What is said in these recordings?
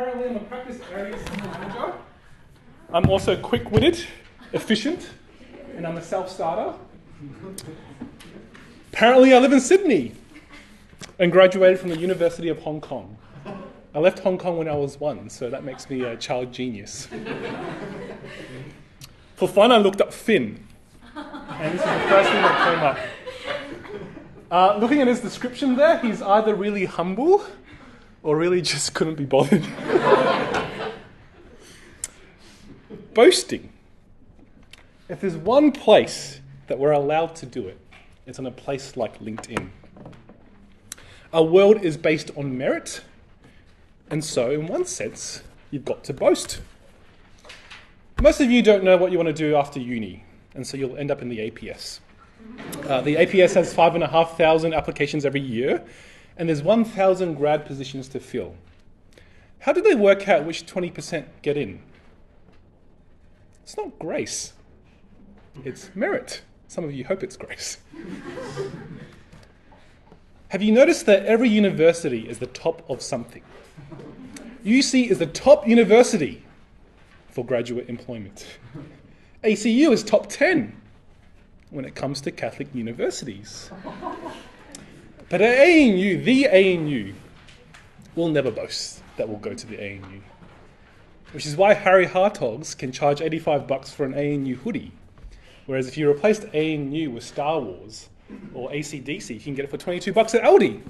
apparently I'm a practiced area manager. I'm also quick witted, efficient, and I'm a self starter. Apparently, I live in Sydney and graduated from the University of Hong Kong. I left Hong Kong when I was one, so that makes me a child genius. For fun, I looked up Finn, and this is the first thing that came up. Uh, looking at his description there, he's either really humble or really just couldn't be bothered. Boasting. If there's one place that we're allowed to do it, it's on a place like LinkedIn. Our world is based on merit, and so, in one sense, you've got to boast. Most of you don't know what you want to do after uni, and so you'll end up in the APS. Uh, the APS has 5,500 applications every year, and there's 1,000 grad positions to fill. How do they work out which 20% get in? It's not grace, it's merit. Some of you hope it's grace. Have you noticed that every university is the top of something? UC is the top university for graduate employment. ACU is top 10 when it comes to Catholic universities. But at ANU, the ANU, will never boast that we'll go to the ANU. Which is why Harry Hartogs can charge 85 bucks for an ANU hoodie. Whereas if you replaced ANU with Star Wars or ACDC, you can get it for 22 bucks at Aldi.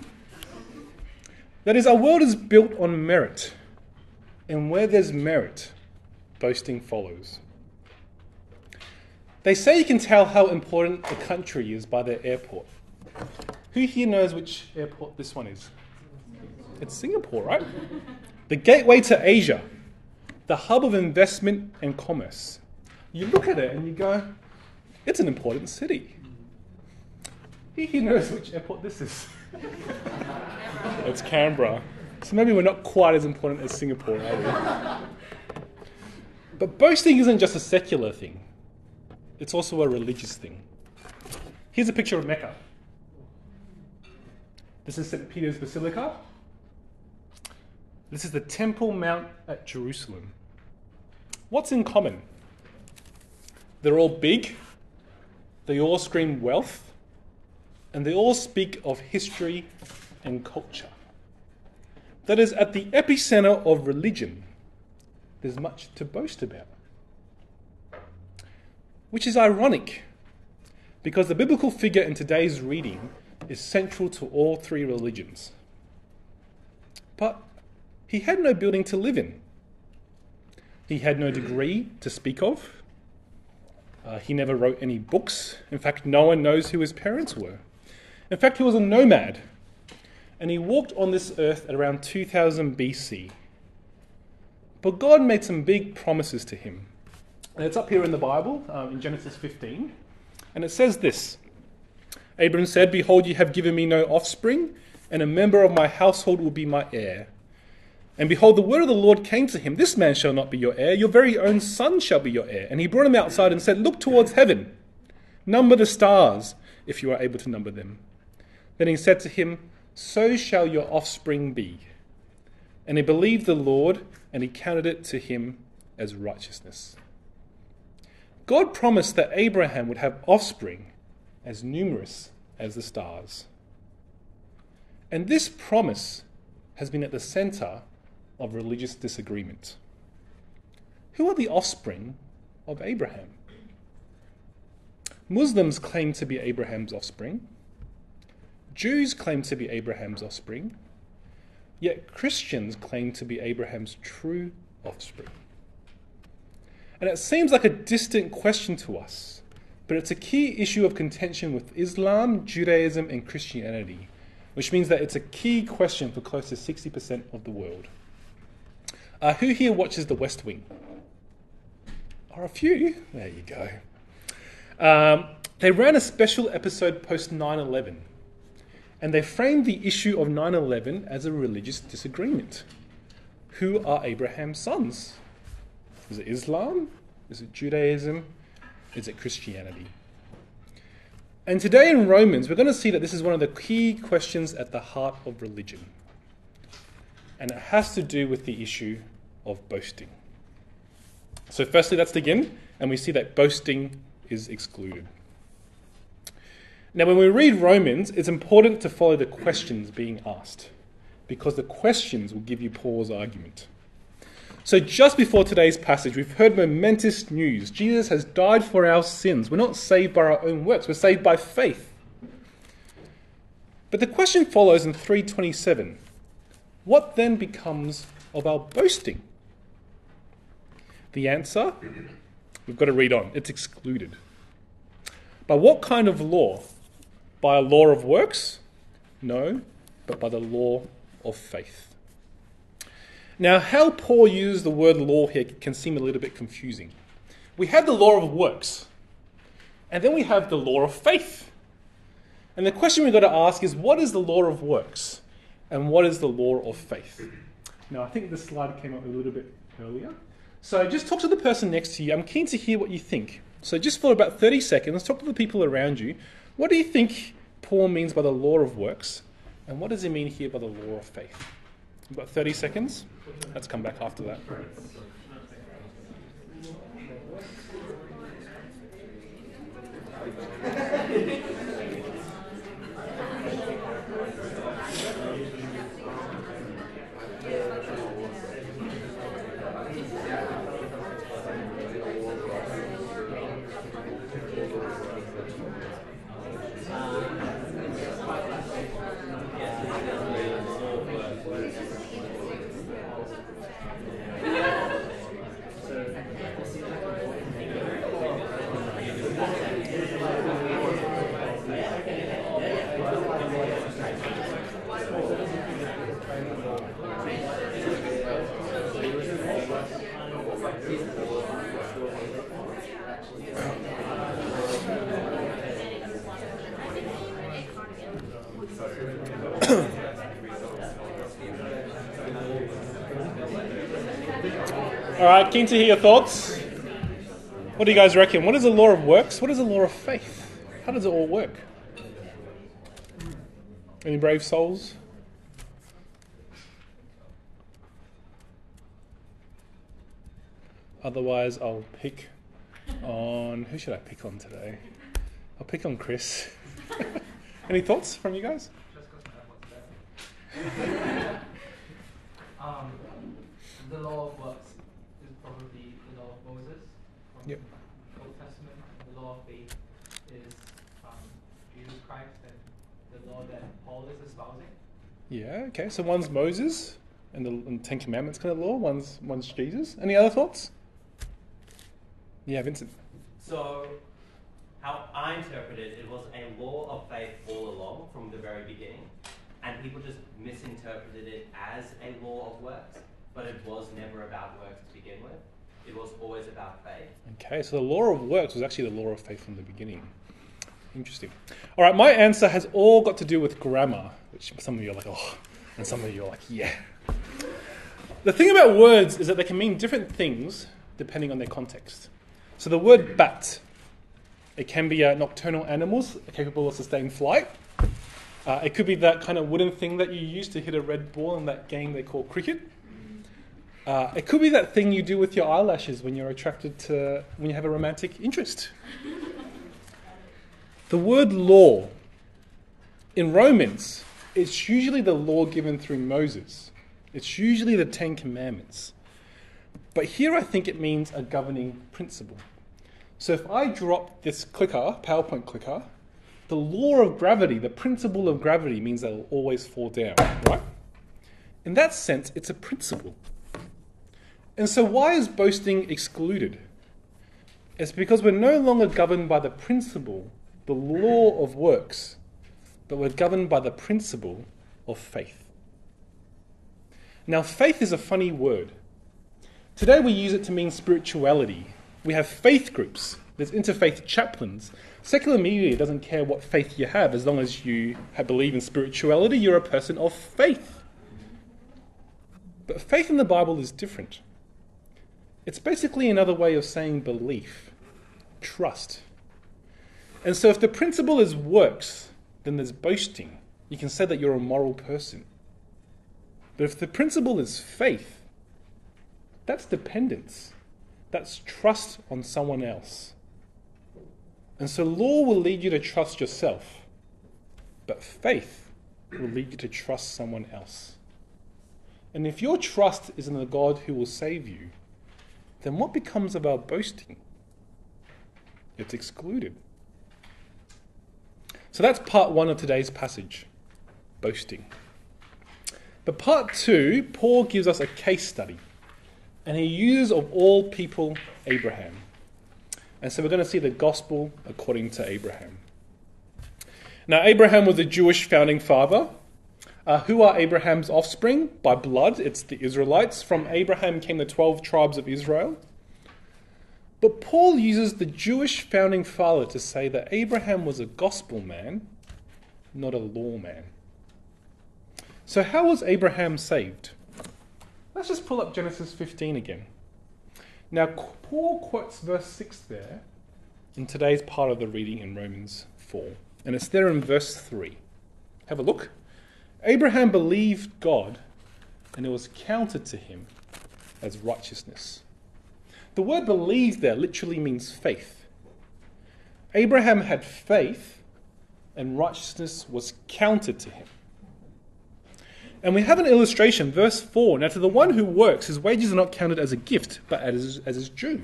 That is, our world is built on merit. And where there's merit, boasting follows. They say you can tell how important a country is by their airport. Who here knows which airport this one is? It's Singapore, right? The gateway to Asia, the hub of investment and commerce. You look at it and you go, it's an important city. Who here knows which airport this is? it's Canberra. So maybe we're not quite as important as Singapore, are we? But boasting isn't just a secular thing, it's also a religious thing. Here's a picture of Mecca. This is St. Peter's Basilica. This is the Temple Mount at Jerusalem. What's in common? They're all big, they all scream wealth, and they all speak of history and culture. That is, at the epicenter of religion, there's much to boast about. Which is ironic, because the biblical figure in today's reading is central to all three religions. But he had no building to live in. He had no degree to speak of. Uh, he never wrote any books. In fact, no one knows who his parents were. In fact, he was a nomad. And he walked on this earth at around 2000 BC. But God made some big promises to him. And it's up here in the Bible, um, in Genesis 15. And it says this Abram said, Behold, you have given me no offspring, and a member of my household will be my heir. And behold, the word of the Lord came to him This man shall not be your heir, your very own son shall be your heir. And he brought him outside and said, Look towards heaven, number the stars, if you are able to number them. Then he said to him, So shall your offspring be. And he believed the Lord, and he counted it to him as righteousness. God promised that Abraham would have offspring as numerous as the stars. And this promise has been at the center of religious disagreement. Who are the offspring of Abraham? Muslims claim to be Abraham's offspring. Jews claim to be Abraham's offspring. Yet Christians claim to be Abraham's true offspring. And it seems like a distant question to us, but it's a key issue of contention with Islam, Judaism, and Christianity, which means that it's a key question for close to 60% of the world. Uh, who here watches The West Wing? Are a few? There you go. Um, they ran a special episode post 9 11, and they framed the issue of 9 11 as a religious disagreement. Who are Abraham's sons? Is it Islam? Is it Judaism? Is it Christianity? And today in Romans, we're going to see that this is one of the key questions at the heart of religion. and it has to do with the issue of boasting. So, firstly, let's begin, and we see that boasting is excluded. Now, when we read Romans, it's important to follow the questions being asked, because the questions will give you Paul's argument. So, just before today's passage, we've heard momentous news. Jesus has died for our sins. We're not saved by our own works, we're saved by faith. But the question follows in 327 What then becomes of our boasting? The answer we've got to read on it's excluded. By what kind of law? By a law of works? No, but by the law of faith. Now, how Paul uses the word law here can seem a little bit confusing. We have the law of works, and then we have the law of faith. And the question we've got to ask is what is the law of works, and what is the law of faith? Now, I think this slide came up a little bit earlier. So just talk to the person next to you. I'm keen to hear what you think. So just for about 30 seconds, talk to the people around you. What do you think Paul means by the law of works? And what does he mean here by the law of faith? About 30 seconds. Let's come back after that. All right, keen to hear your thoughts. What do you guys reckon? What is the law of works? What is the law of faith? How does it all work? Any brave souls? Otherwise, I'll pick on. Who should I pick on today? I'll pick on Chris. Any thoughts from you guys? um, the law of works is probably the law of Moses from Yep. the Old Testament. and The law of faith is um, Jesus Christ and the law that Paul is espousing. Yeah, okay. So one's Moses and the and Ten Commandments kind of law, one's, one's Jesus. Any other thoughts? Yeah, Vincent. So, how I interpret it, it was a law of faith all along from the very beginning, and people just misinterpreted it as a law of works, but it was never about works to begin with. It was always about faith. Okay, so the law of works was actually the law of faith from the beginning. Interesting. All right, my answer has all got to do with grammar, which some of you are like, oh, and some of you are like, yeah. The thing about words is that they can mean different things depending on their context. So the word bat, it can be a nocturnal animals capable of sustained flight. Uh, it could be that kind of wooden thing that you use to hit a red ball in that game they call cricket. Uh, it could be that thing you do with your eyelashes when you're attracted to, when you have a romantic interest. The word law in Romans, it's usually the law given through Moses. It's usually the Ten Commandments. But here I think it means a governing principle. So if I drop this clicker, PowerPoint clicker, the law of gravity, the principle of gravity means that it'll always fall down, right? In that sense, it's a principle. And so why is boasting excluded? It's because we're no longer governed by the principle, the law of works, but we're governed by the principle of faith. Now, faith is a funny word. Today we use it to mean spirituality. We have faith groups, there's interfaith chaplains. Secular media doesn't care what faith you have as long as you believe in spirituality, you're a person of faith. But faith in the Bible is different. It's basically another way of saying belief, trust. And so if the principle is works, then there's boasting. You can say that you're a moral person. But if the principle is faith, that's dependence. That's trust on someone else. And so law will lead you to trust yourself, but faith will lead you to trust someone else. And if your trust is in the God who will save you, then what becomes of our boasting? It's excluded. So that's part one of today's passage boasting. But part two, Paul gives us a case study, and he uses of all people Abraham. And so we're going to see the gospel according to Abraham. Now, Abraham was a Jewish founding father. Uh, who are Abraham's offspring? By blood, it's the Israelites. From Abraham came the 12 tribes of Israel. But Paul uses the Jewish founding father to say that Abraham was a gospel man, not a law man. So, how was Abraham saved? Let's just pull up Genesis 15 again. Now, Paul quotes verse 6 there in today's part of the reading in Romans 4, and it's there in verse 3. Have a look. Abraham believed God, and it was counted to him as righteousness. The word believe there literally means faith. Abraham had faith, and righteousness was counted to him. And we have an illustration, verse 4. Now, to the one who works, his wages are not counted as a gift, but as, as his due.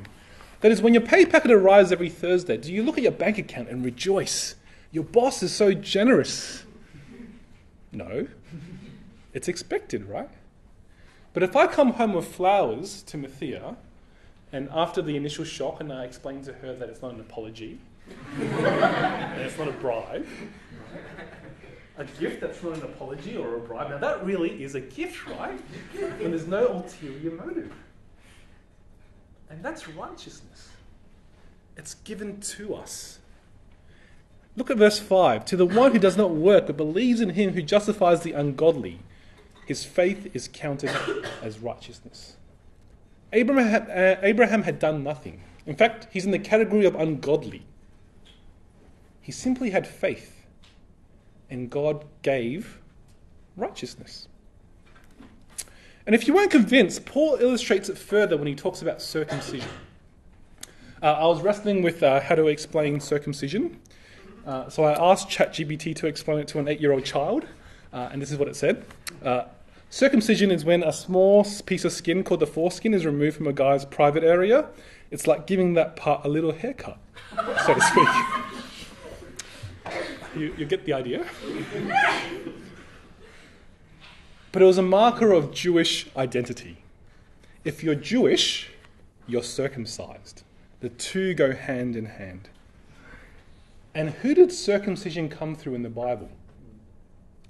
That is, when your pay packet arrives every Thursday, do you look at your bank account and rejoice? Your boss is so generous. No. It's expected, right? But if I come home with flowers to Mathia, and after the initial shock, and I explain to her that it's not an apology, and it's not a bribe, a gift that's not an apology or a bribe. Now, that really is a gift, right? And there's no ulterior motive. And that's righteousness. It's given to us. Look at verse 5. To the one who does not work but believes in him who justifies the ungodly, his faith is counted as righteousness. Abraham had, uh, Abraham had done nothing. In fact, he's in the category of ungodly. He simply had faith and God gave righteousness. And if you weren't convinced, Paul illustrates it further when he talks about circumcision. Uh, I was wrestling with uh, how to explain circumcision. Uh, so I asked ChatGPT to explain it to an eight year old child, uh, and this is what it said. Uh, circumcision is when a small piece of skin called the foreskin is removed from a guy's private area. It's like giving that part a little haircut, so to speak. You, you get the idea? but it was a marker of Jewish identity. If you're Jewish, you're circumcised. The two go hand in hand. And who did circumcision come through in the Bible?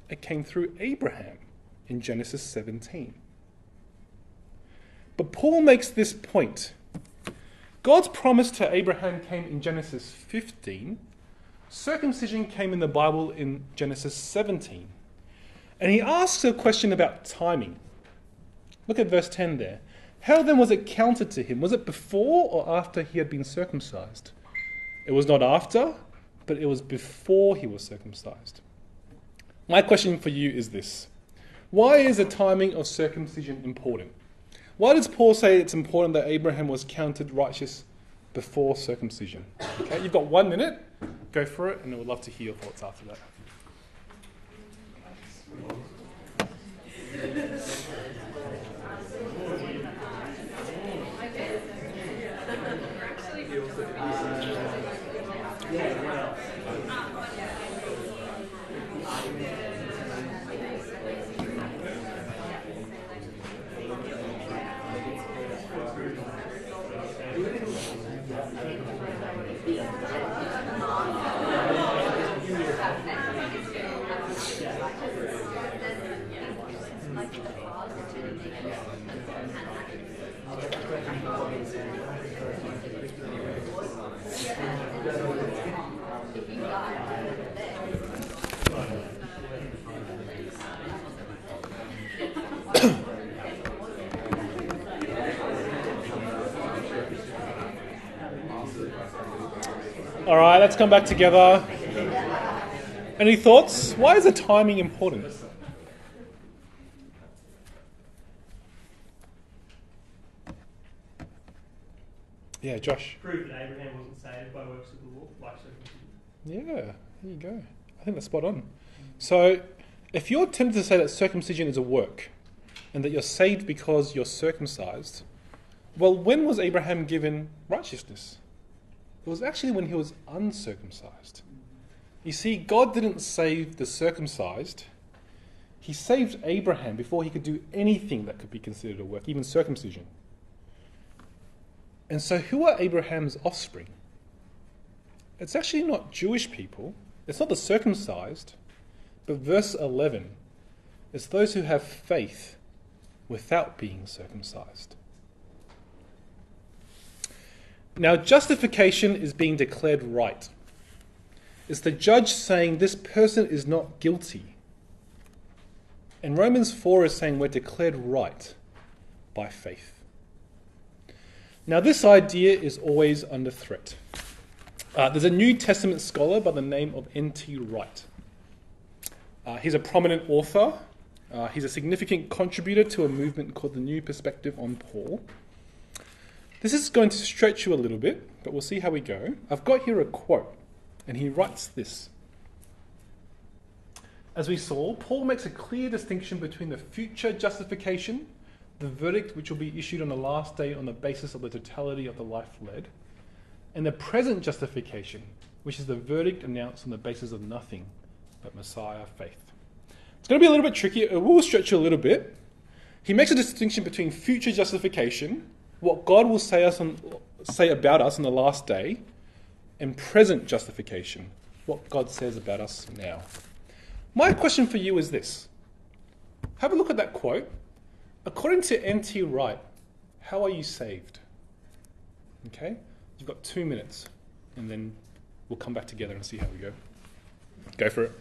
It came through Abraham in Genesis 17. But Paul makes this point. God's promise to Abraham came in Genesis 15, Circumcision came in the Bible in Genesis 17. And he asks a question about timing. Look at verse 10 there. How then was it counted to him? Was it before or after he had been circumcised? It was not after, but it was before he was circumcised. My question for you is this Why is the timing of circumcision important? Why does Paul say it's important that Abraham was counted righteous before circumcision? Okay, you've got one minute go for it, and I would love to hear your thoughts after that. let's come back together. Any thoughts? Why is the timing important? Yeah, Josh. Prove that Abraham wasn't saved by works of the law, like circumcision. Yeah, there you go. I think that's spot on. So, if you're tempted to say that circumcision is a work and that you're saved because you're circumcised, well, when was Abraham given righteousness? It was actually when he was uncircumcised. You see, God didn't save the circumcised, He saved Abraham before he could do anything that could be considered a work, even circumcision. And so, who are Abraham's offspring? It's actually not Jewish people, it's not the circumcised, but verse 11 it's those who have faith without being circumcised. Now, justification is being declared right. It's the judge saying this person is not guilty. And Romans 4 is saying we're declared right by faith. Now, this idea is always under threat. Uh, there's a New Testament scholar by the name of N.T. Wright. Uh, he's a prominent author. Uh, he's a significant contributor to a movement called the New Perspective on Paul. This is going to stretch you a little bit, but we'll see how we go. I've got here a quote, and he writes this. As we saw, Paul makes a clear distinction between the future justification, the verdict which will be issued on the last day on the basis of the totality of the life led, and the present justification, which is the verdict announced on the basis of nothing but Messiah faith. It's going to be a little bit tricky. It will stretch you a little bit. He makes a distinction between future justification, what God will say, us on, say about us on the last day, and present justification, what God says about us now. My question for you is this have a look at that quote. According to N.T. Wright, how are you saved? Okay? You've got two minutes, and then we'll come back together and see how we go. Go for it.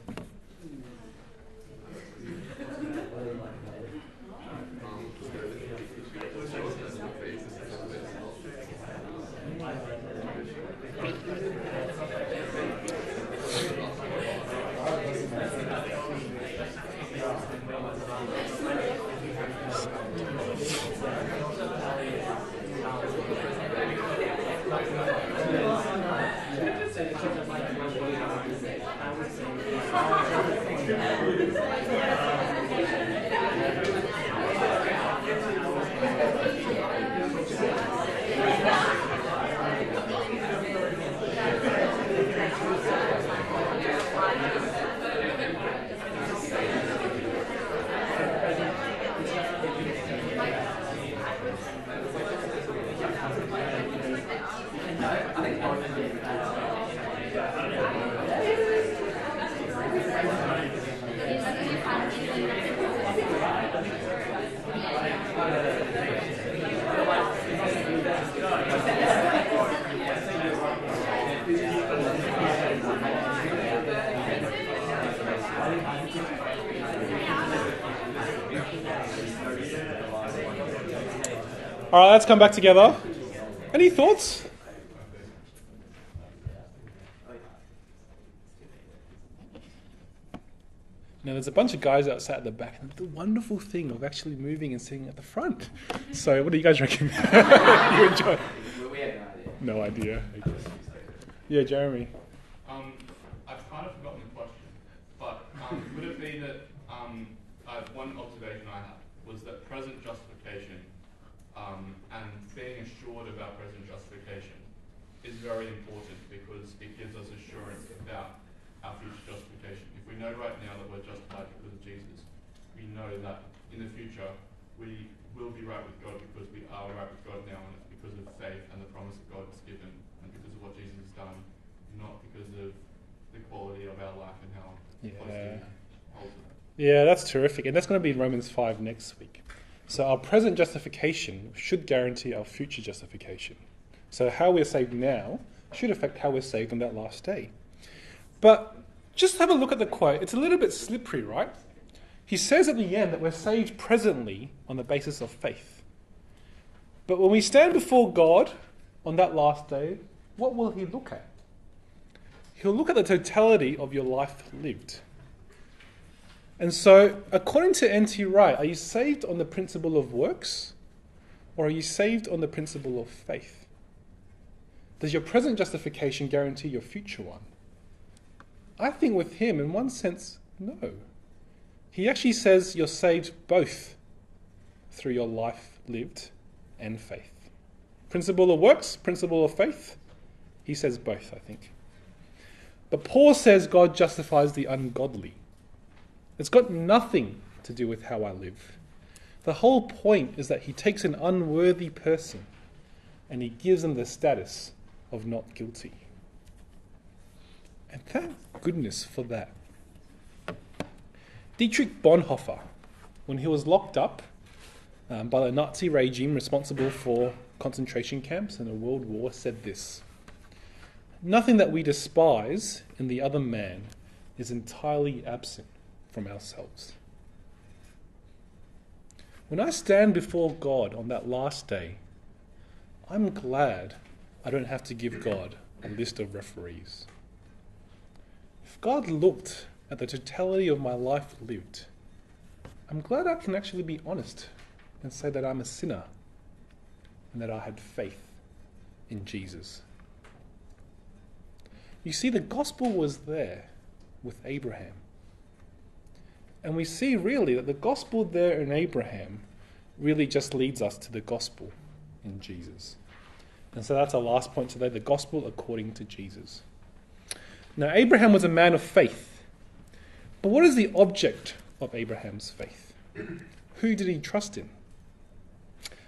Let's come back together. Any thoughts? Now, there's a bunch of guys outside at the back, and the wonderful thing of actually moving and sitting at the front. So, what do you guys reckon? you enjoy? We have no idea. No idea. Yeah, Jeremy. Um, I've kind of forgotten the question, but um, would it be that um, uh, one observation I had was that present justification um, and being assured about present justification is very important because it gives us assurance about our future justification. If we know right now that we're justified because of Jesus, we know that in the future we will be right with God because we are right with God now, and it's because of faith and the promise that God has given, and because of what Jesus has done, not because of the quality of our life and how Yeah. we hold to that. Yeah, that's terrific. And that's going to be in Romans 5 next week. So, our present justification should guarantee our future justification. So, how we're saved now should affect how we're saved on that last day. But just have a look at the quote. It's a little bit slippery, right? He says at the end that we're saved presently on the basis of faith. But when we stand before God on that last day, what will He look at? He'll look at the totality of your life lived. And so, according to N.T. Wright, are you saved on the principle of works or are you saved on the principle of faith? Does your present justification guarantee your future one? I think with him, in one sense, no. He actually says you're saved both through your life lived and faith. Principle of works, principle of faith. He says both, I think. But Paul says God justifies the ungodly. It's got nothing to do with how I live. The whole point is that he takes an unworthy person and he gives them the status of not guilty. And thank goodness for that. Dietrich Bonhoeffer, when he was locked up um, by the Nazi regime responsible for concentration camps and the world war, said this Nothing that we despise in the other man is entirely absent from ourselves. When I stand before God on that last day, I'm glad I don't have to give God a list of referees. If God looked at the totality of my life lived, I'm glad I can actually be honest and say that I'm a sinner and that I had faith in Jesus. You see, the gospel was there with Abraham. And we see really that the gospel there in Abraham really just leads us to the gospel in Jesus. And so that's our last point today the gospel according to Jesus. Now, Abraham was a man of faith. But what is the object of Abraham's faith? Who did he trust in?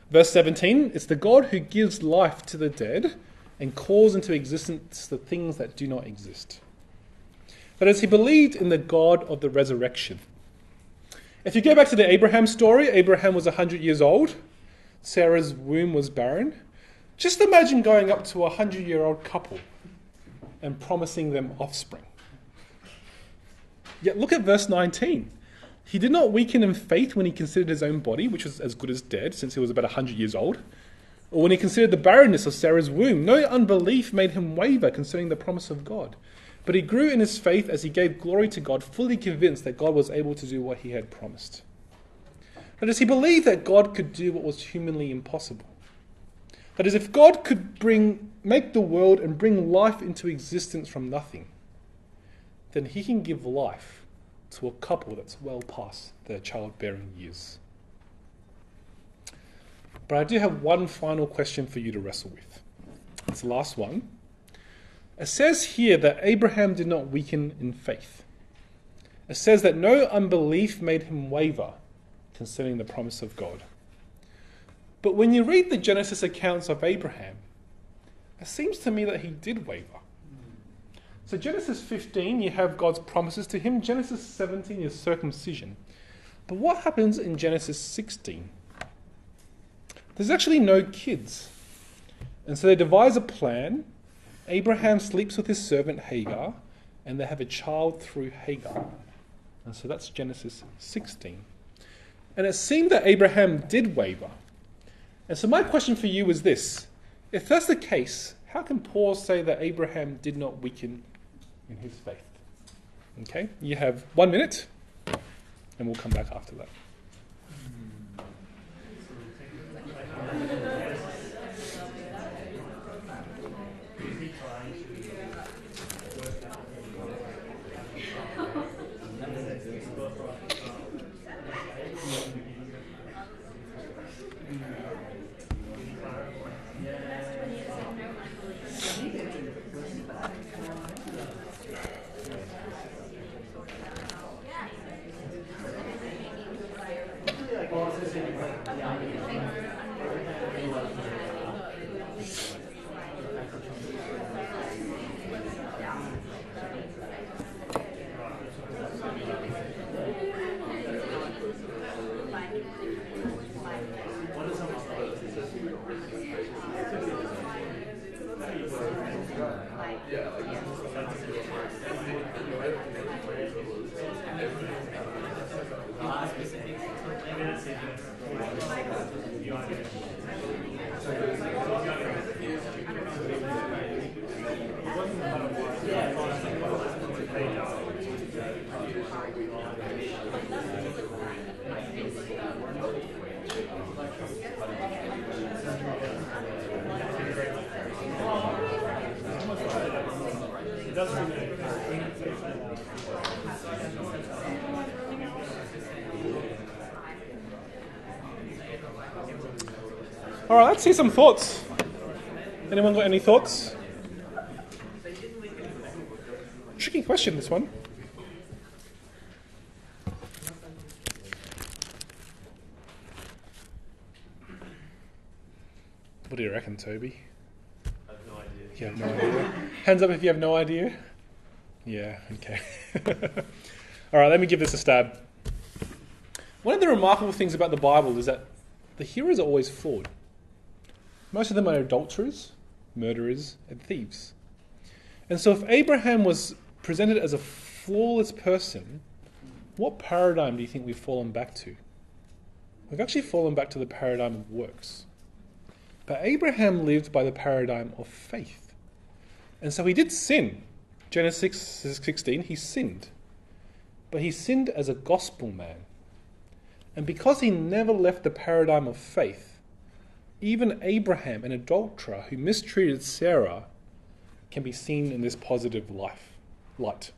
Verse 17 it's the God who gives life to the dead and calls into existence the things that do not exist. That is, he believed in the God of the resurrection. If you go back to the Abraham story, Abraham was 100 years old, Sarah's womb was barren. Just imagine going up to a 100 year old couple and promising them offspring. Yet look at verse 19. He did not weaken in faith when he considered his own body, which was as good as dead, since he was about 100 years old, or when he considered the barrenness of Sarah's womb. No unbelief made him waver concerning the promise of God. But he grew in his faith as he gave glory to God, fully convinced that God was able to do what he had promised. That is, he believed that God could do what was humanly impossible. That is, if God could bring, make the world and bring life into existence from nothing, then he can give life to a couple that's well past their childbearing years. But I do have one final question for you to wrestle with. It's the last one. It says here that Abraham did not weaken in faith. It says that no unbelief made him waver concerning the promise of God. But when you read the Genesis accounts of Abraham, it seems to me that he did waver. So, Genesis 15, you have God's promises to him. Genesis 17 is circumcision. But what happens in Genesis 16? There's actually no kids. And so they devise a plan Abraham sleeps with his servant Hagar, and they have a child through Hagar. And so that's Genesis 16. And it seemed that Abraham did waver. And so my question for you is this if that's the case, how can Paul say that Abraham did not weaken in his faith? Okay, you have one minute, and we'll come back after that. All right, let's see some thoughts. Anyone got any thoughts? Tricky question, this one. What do you reckon, Toby? I have no idea. You have no idea. Hands up if you have no idea. Yeah, okay. All right, let me give this a stab. One of the remarkable things about the Bible is that the heroes are always flawed. Most of them are adulterers, murderers, and thieves. And so, if Abraham was presented as a flawless person, what paradigm do you think we've fallen back to? We've actually fallen back to the paradigm of works. But Abraham lived by the paradigm of faith. And so he did sin. Genesis 16, he sinned. But he sinned as a gospel man. And because he never left the paradigm of faith, even Abraham, an adulterer who mistreated Sarah, can be seen in this positive life, light.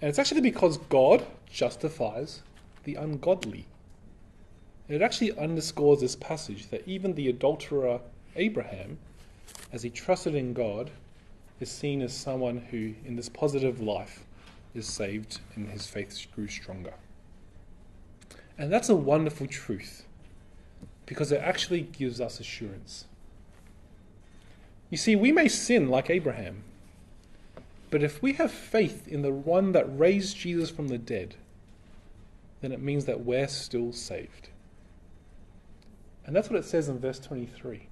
And it's actually because God justifies the ungodly. It actually underscores this passage that even the adulterer Abraham, as he trusted in God, is seen as someone who, in this positive life, is saved and his faith grew stronger. And that's a wonderful truth because it actually gives us assurance. You see, we may sin like Abraham, but if we have faith in the one that raised Jesus from the dead, then it means that we're still saved. And that's what it says in verse 23.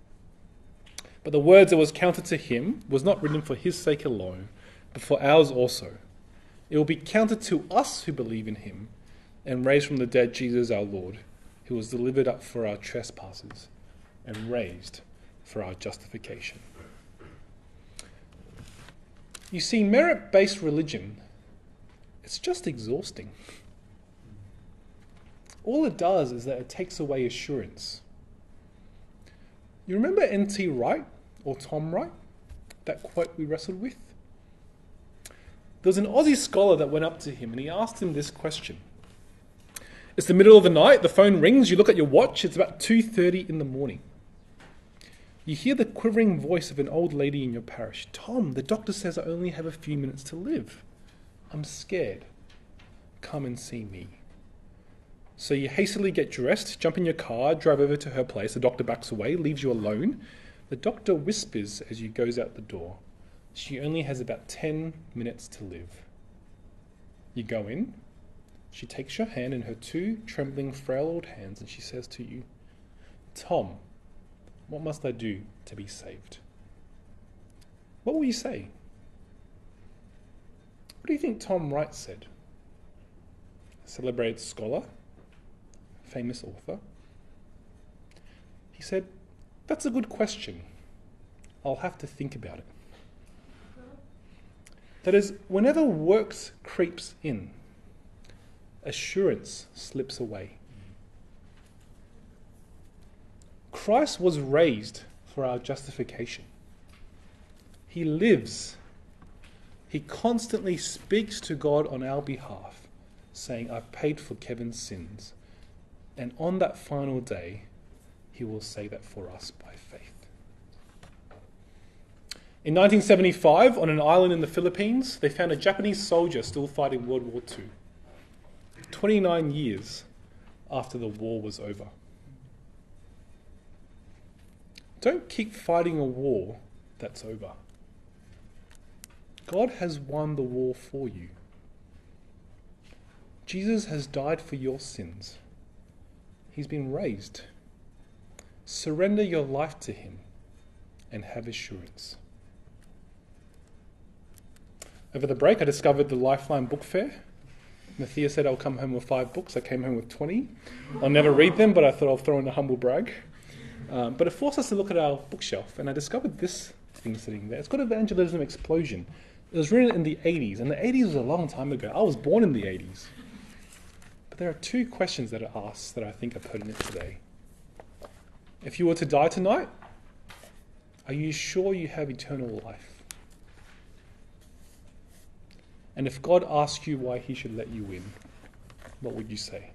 But the words that was counted to him was not written for his sake alone, but for ours also. It will be counted to us who believe in him and raised from the dead Jesus our Lord, who was delivered up for our trespasses and raised for our justification. You see, merit based religion, it's just exhausting. All it does is that it takes away assurance. You remember N.T. Wright or Tom Wright? That quote we wrestled with? There was an Aussie scholar that went up to him and he asked him this question. It's the middle of the night, the phone rings, you look at your watch, it's about 2:30 in the morning. You hear the quivering voice of an old lady in your parish. Tom, the doctor says I only have a few minutes to live. I'm scared. Come and see me. So you hastily get dressed, jump in your car, drive over to her place. The doctor backs away, leaves you alone. The doctor whispers as you goes out the door. She only has about 10 minutes to live. You go in. She takes your hand in her two trembling, frail old hands and she says to you, Tom, what must I do to be saved? What will you say? What do you think Tom Wright said? A celebrated scholar, famous author. He said, That's a good question. I'll have to think about it. That is, whenever works creeps in, assurance slips away. Christ was raised for our justification. He lives. He constantly speaks to God on our behalf, saying, I've paid for Kevin's sins. And on that final day, he will say that for us by faith. In 1975, on an island in the Philippines, they found a Japanese soldier still fighting World War II, 29 years after the war was over. Don't keep fighting a war that's over. God has won the war for you. Jesus has died for your sins. He's been raised. Surrender your life to Him and have assurance. Over the break, I discovered the Lifeline Book Fair. Matthias said I'll come home with five books. I came home with 20. I'll never read them, but I thought I'll throw in a humble brag. Um, but it forced us to look at our bookshelf, and I discovered this thing sitting there. It's got Evangelism Explosion. It was written in the 80s, and the 80s was a long time ago. I was born in the 80s. There are two questions that are asked that I think are pertinent today. If you were to die tonight, are you sure you have eternal life? And if God asked you why he should let you in, what would you say?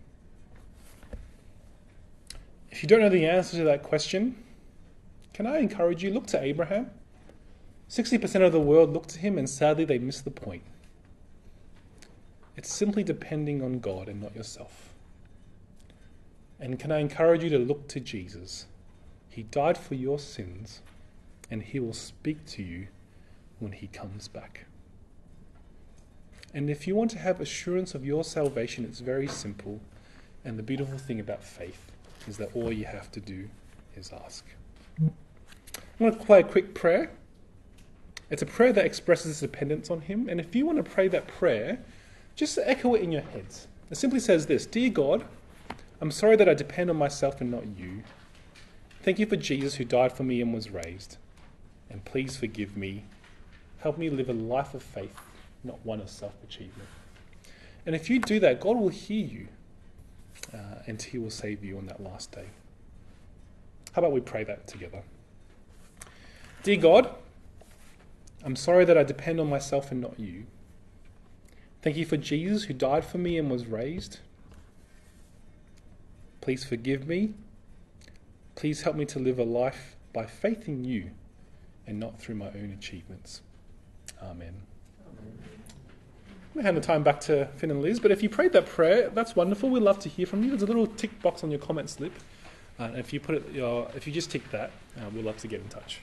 If you don't know the answer to that question, can I encourage you? Look to Abraham. 60% of the world look to him, and sadly, they miss the point. It's simply depending on God and not yourself. And can I encourage you to look to Jesus? He died for your sins, and he will speak to you when he comes back. And if you want to have assurance of your salvation, it's very simple. And the beautiful thing about faith is that all you have to do is ask. I'm going to play a quick prayer. It's a prayer that expresses dependence on Him. And if you want to pray that prayer, just echo it in your heads. It simply says this Dear God, I'm sorry that I depend on myself and not you. Thank you for Jesus who died for me and was raised. And please forgive me. Help me live a life of faith, not one of self achievement. And if you do that, God will hear you uh, and He will save you on that last day. How about we pray that together? Dear God, I'm sorry that I depend on myself and not you. Thank you for Jesus who died for me and was raised. Please forgive me. Please help me to live a life by faith in you and not through my own achievements. Amen. I'm going to hand the time back to Finn and Liz, but if you prayed that prayer, that's wonderful. We'd love to hear from you. There's a little tick box on your comment slip. Uh, if you put it, uh, if you just tick that, uh, we'd love to get in touch.